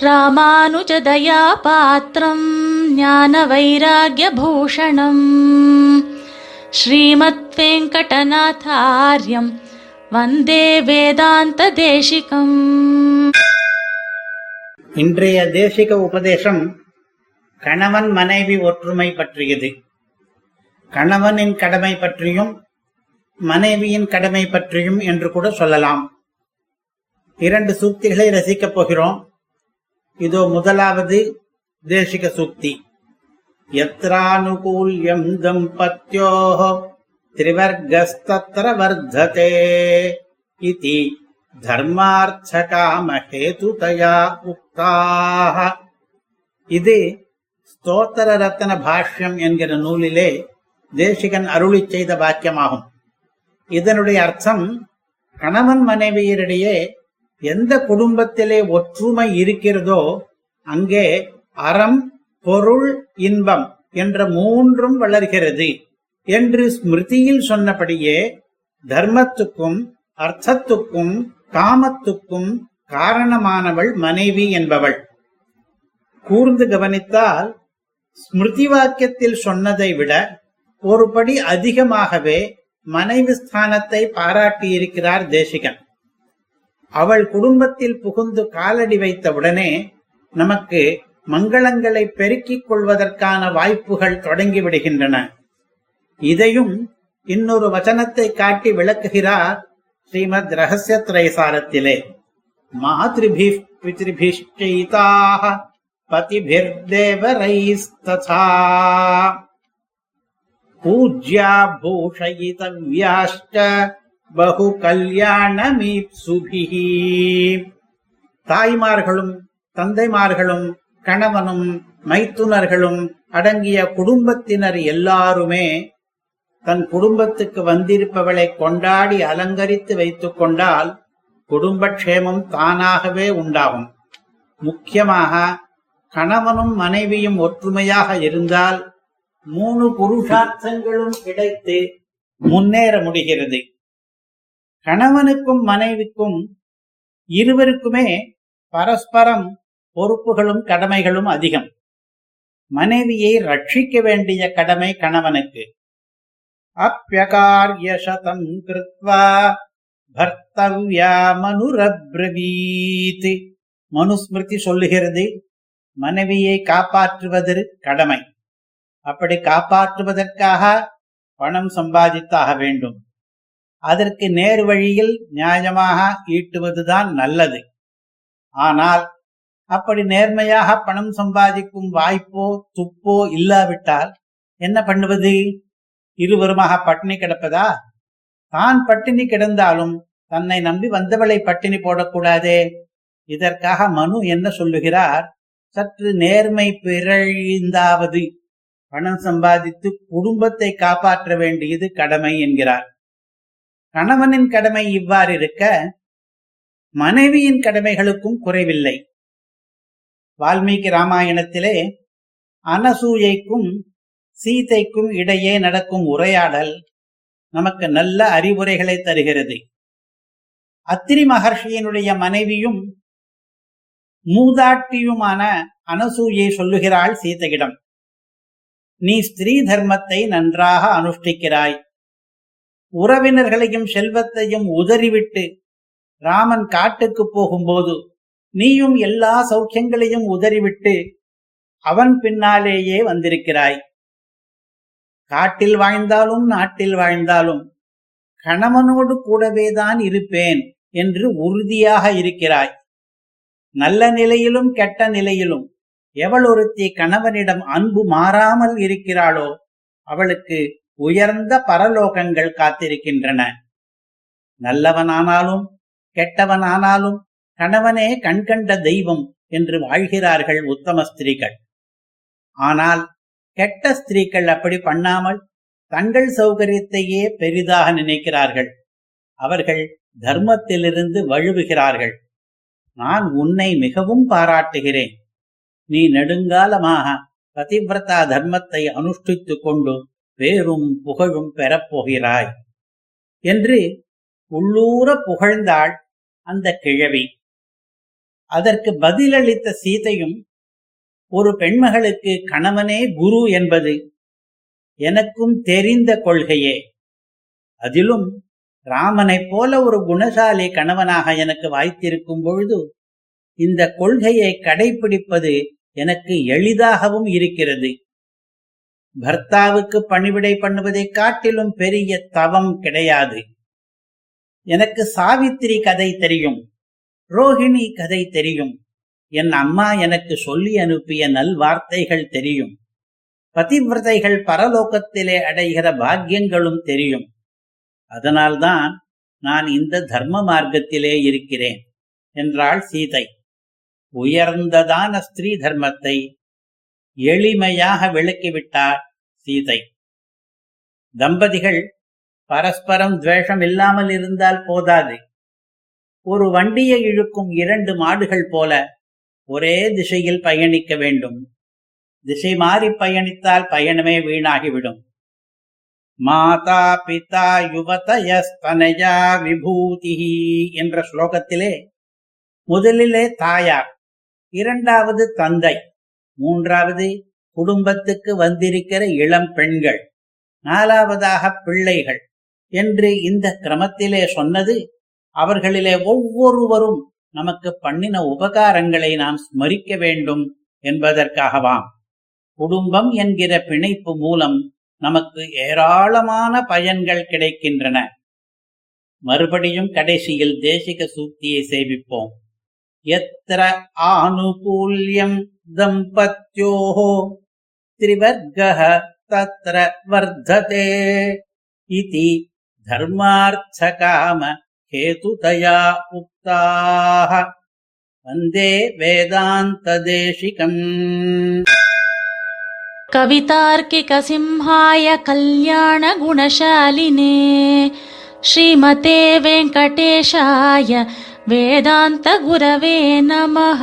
ராமானுஜதயாபாத்திரம் ஞான வைராகியபூஷணம் ஸ்ரீமத் வெங்கடநாதாரியம் வந்தே வேதாந்த தேசிகம் இன்றைய தேசிக உபதேசம் கணவன் மனைவி ஒற்றுமை பற்றியது. கணவனின் கடமை பற்றியும் மனைவியின் கடமை பற்றியும் என்று கூட சொல்லலாம். இரண்டு சூக்திகளை ரசிக்கப் போகிறோம். இதோ முதலாவது தேசிக சூக்தி. யத்ரானுகூல்யம் தம்பத்யோः திரிவர்கஸ்தத்ர வர்த்ததே இதி தர்மார்த்தகாமஹேதுதயா உக்தாக இது ஸ்தோத்திர ரத்தன பாஷ்யம் என்கிற நூலிலே தேசிகன் அருளி செய்த வாக்கியமாகும். இதனுடைய அர்த்தம் கணவன் மனைவியரிடையே எந்த குடும்பத்திலே ஒற்றுமை இருக்கிறதோ அங்கே அறம் பொருள் இன்பம் என்ற மூன்றும் வளர்கிறது என்று ஸ்மிருதியில் சொன்னபடியே தர்மத்துக்கும் அர்த்தத்துக்கும் காமத்துக்கும் காரணமானவள் மனைவி என்பவள். கூர்ந்து கவனித்தால் ஸ்மிருதி வாக்கியத்தில் சொன்னதை விட ஒருபடி அதிகமாகவே மனைவி ஸ்தானத்தை பாராட்டியிருக்கிறார் தேசிகன். அவள் குடும்பத்தில் புகுந்து காலடி வைத்தவுடனே நமக்கு மங்களங்களை பெருக்கிக் கொள்வதற்கான வாய்ப்புகள் தொடங்கிவிடுகின்றன இதையும் இன்னொரு வச்சனத்தை காட்டி விளக்குகிறார் ஸ்ரீமத் ரகசிய திரைசாரத்திலே. மாத்ரிபி பித்ரிபிஷ்டைதாக பதிபிர்தேவரைஸ்ததா பூஜ்யா பூஷயிதவ்யாஷ்ட பகு கல்யாணமீப்சுபிஹி தாய்மார்களும் தந்தைமார்களும் கணவனும் மைத்துனர்களும் அடங்கிய குடும்பத்தினர் எல்லாருமே தன் குடும்பத்துக்கு வந்திருப்பவளை கொண்டாடி அலங்கரித்து வைத்துக் கொண்டால் குடும்பக்ஷேமம் தானாகவே உண்டாகும். முக்கியமாக கணவனும் மனைவியும் ஒற்றுமையாக இருந்தால் மூணு புருஷார்த்தங்களும் கிடைத்து முன்னேற முடிகிறது. கணவனுக்கும் மனைவிக்கும் இருவருக்குமே பரஸ்பரம் பொறுப்புகளும் கடமைகளும் அதிகம். மனைவியை ரட்சிக்க வேண்டிய கடமை கணவனுக்கு. அப்பியகாரியசதம் கிருத்வா பர்த்தவ்யா மனுரப்ரவீத். மனுஸ்மிருதி சொல்லுகிறது மனைவியை காப்பாற்றுவது கடமை. அப்படி காப்பாற்றுவதற்காக பணம் சம்பாதித்தாக வேண்டும். அதற்கு நேர் வழியில் நியாயமாக ஈட்டுவதுதான் நல்லது. ஆனால் அப்படி நேர்மையாக பணம் சம்பாதிக்கும் வாய்ப்போ துப்போ இல்லாவிட்டால் என்ன பண்ணுவது? இருவருமாக பட்டினி கிடப்பதா? தான் பட்டினி கிடந்தாலும் தன்னை நம்பி வந்தவளை பட்டினி போடக்கூடாதே. இதற்காக மனு என்ன சொல்லுகிறார்? சற்று நேர்மை பிறழிந்தாவது பணம் சம்பாதித்து குடும்பத்தை காப்பாற்ற வேண்டியது கடமை என்கிறார். கணவனின் கடமை இவ்வாறு இருக்க மனைவியின் கடமைகளுக்கும் குறைவில்லை. வால்மீகி ராமாயணத்திலே அனசூயைக்கும் சீதைக்கும் இடையே நடக்கும் உரையாடல் நமக்கு நல்ல அறிவுரைகளை தருகிறது. அத்திரி மகர்ஷியினுடைய மனைவியும் மூதாட்டியுமான அனசூயை சொல்லுகிறாள் சீதையிடம் நீ ஸ்திரீ தர்மத்தை நன்றாக அனுஷ்டிக்கிறாய். உறவினர்களையும் செல்வத்தையும் உதறிவிட்டு ராமன் காட்டுக்கு போகும்போது நீயும் எல்லா சௌக்கியங்களையும் உதறிவிட்டு அவன் பின்னாலேயே வந்திருக்கிறாய். காட்டில் வாழ்ந்தாலும் நாட்டில் வாழ்ந்தாலும் கணவனோடு கூடவேதான் இருப்பேன் என்று உறுதியாக இருக்கிறாய். நல்ல நிலையிலும் கெட்ட நிலையிலும் எவள் ஒருத்தி கணவனிடம் அன்பு மாறாமல் இருக்கிறாளோ அவளுக்கு உயர்ந்த பரலோகங்கள் காத்திருக்கின்றன. நல்லவனானாலும் கெட்டவனானாலும் கணவனே கண்கண்ட தெய்வம் என்று வாழ்கிறார்கள் உத்தம ஸ்திரீகள். ஆனால் கெட்ட ஸ்திரீகள் அப்படி பண்ணாமல் தங்கள் சௌகரியத்தையே பெரிதாக நினைக்கிறார்கள். அவர்கள் தர்மத்திலிருந்து வழுவுகிறார்கள். நான் உன்னை மிகவும் பாராட்டுகிறேன். நீ நெடுங்காலமாக பதிவிரதா தர்மத்தை அனுஷ்டித்துக் கொண்டு பேரும் புகழும் பெறப்போகிறாய் என்று உள்ளூர புகழ்ந்தாள் அந்த கிழவி. அதற்கு பதிலளித்த சீதையும் ஒரு பெண்மகளுக்கு கணவனே குரு என்பது எனக்கும் தெரிந்த கொள்கையே. அதிலும் ராமனைப் போல ஒரு குணசாலி கணவனாக எனக்கு வாய்த்திருக்கும் பொழுது இந்த கொள்கையை கடைபிடிப்பது எனக்கு எளிதாகவும் இருக்கிறது. பர்த்தாவுக்கு பணிவிடை பண்ணுவதை காட்டிலும் பெரிய தவம் கிடையாது. எனக்கு சாவித்திரி கதை தெரியும் ரோஹிணி கதை தெரியும் என் அம்மா எனக்கு சொல்லி அனுப்பிய நல்வார்த்தைகள் தெரியும் பதிவிரதைகள் பரலோகத்திலே அடைகிற பாக்கியங்களும் தெரியும். அதனால்தான் நான் இந்த தர்ம மார்க்கத்திலே இருக்கிறேன் என்றாள் சீதை. உயர்ந்ததான ஸ்திரீ தர்மத்தை எளிமையாக விளக்கிவிட்டார் சீதை. தம்பதிகள் பரஸ்பரம் துவேஷம் இல்லாமல் இருந்தால் போதாது. ஒரு வண்டியை இழுக்கும் இரண்டு மாடுகள் போல ஒரே திசையில் பயணிக்க வேண்டும். திசை மாறி பயணித்தால் பயணமே வீணாகிவிடும். மாதா பிதா யுவதயஸ்தனயா விபூதி என்ற ஸ்லோகத்திலே முதலிலே தாயார் இரண்டாவது தந்தை மூன்றாவது குடும்பத்துக்கு வந்திருக்கிற இளம் பெண்கள். நாலாவதாக பிள்ளைகள். என்று இந்த கிரமத்திலே சொன்னது அவர்களிலே ஒவ்வொருவரும் நமக்கு பண்ணின உபகாரங்களை நாம் ஸ்மரிக்க வேண்டும் என்பதற்காகவாம். குடும்பம் என்கிற பிணைப்பு மூலம் நமக்கு ஏராளமான பயன்கள் கிடைக்கின்றன. மறுபடியும் கடைசியில் தேசிக சூக்தியை சேவிப்போம் यत्र आनुकूल्यम् दम्पत्योः त्रिवर्गः तत्र वर्धते इति धर्मार्थकाम हेतुतया उक्ताः। वन्दे वेदान्तदेशिकम्। कवितार्किकसिंहाय कल्याणगुणशालिने श्रीमते वेङ्कटेशाय वेदान्तगुरवे नमः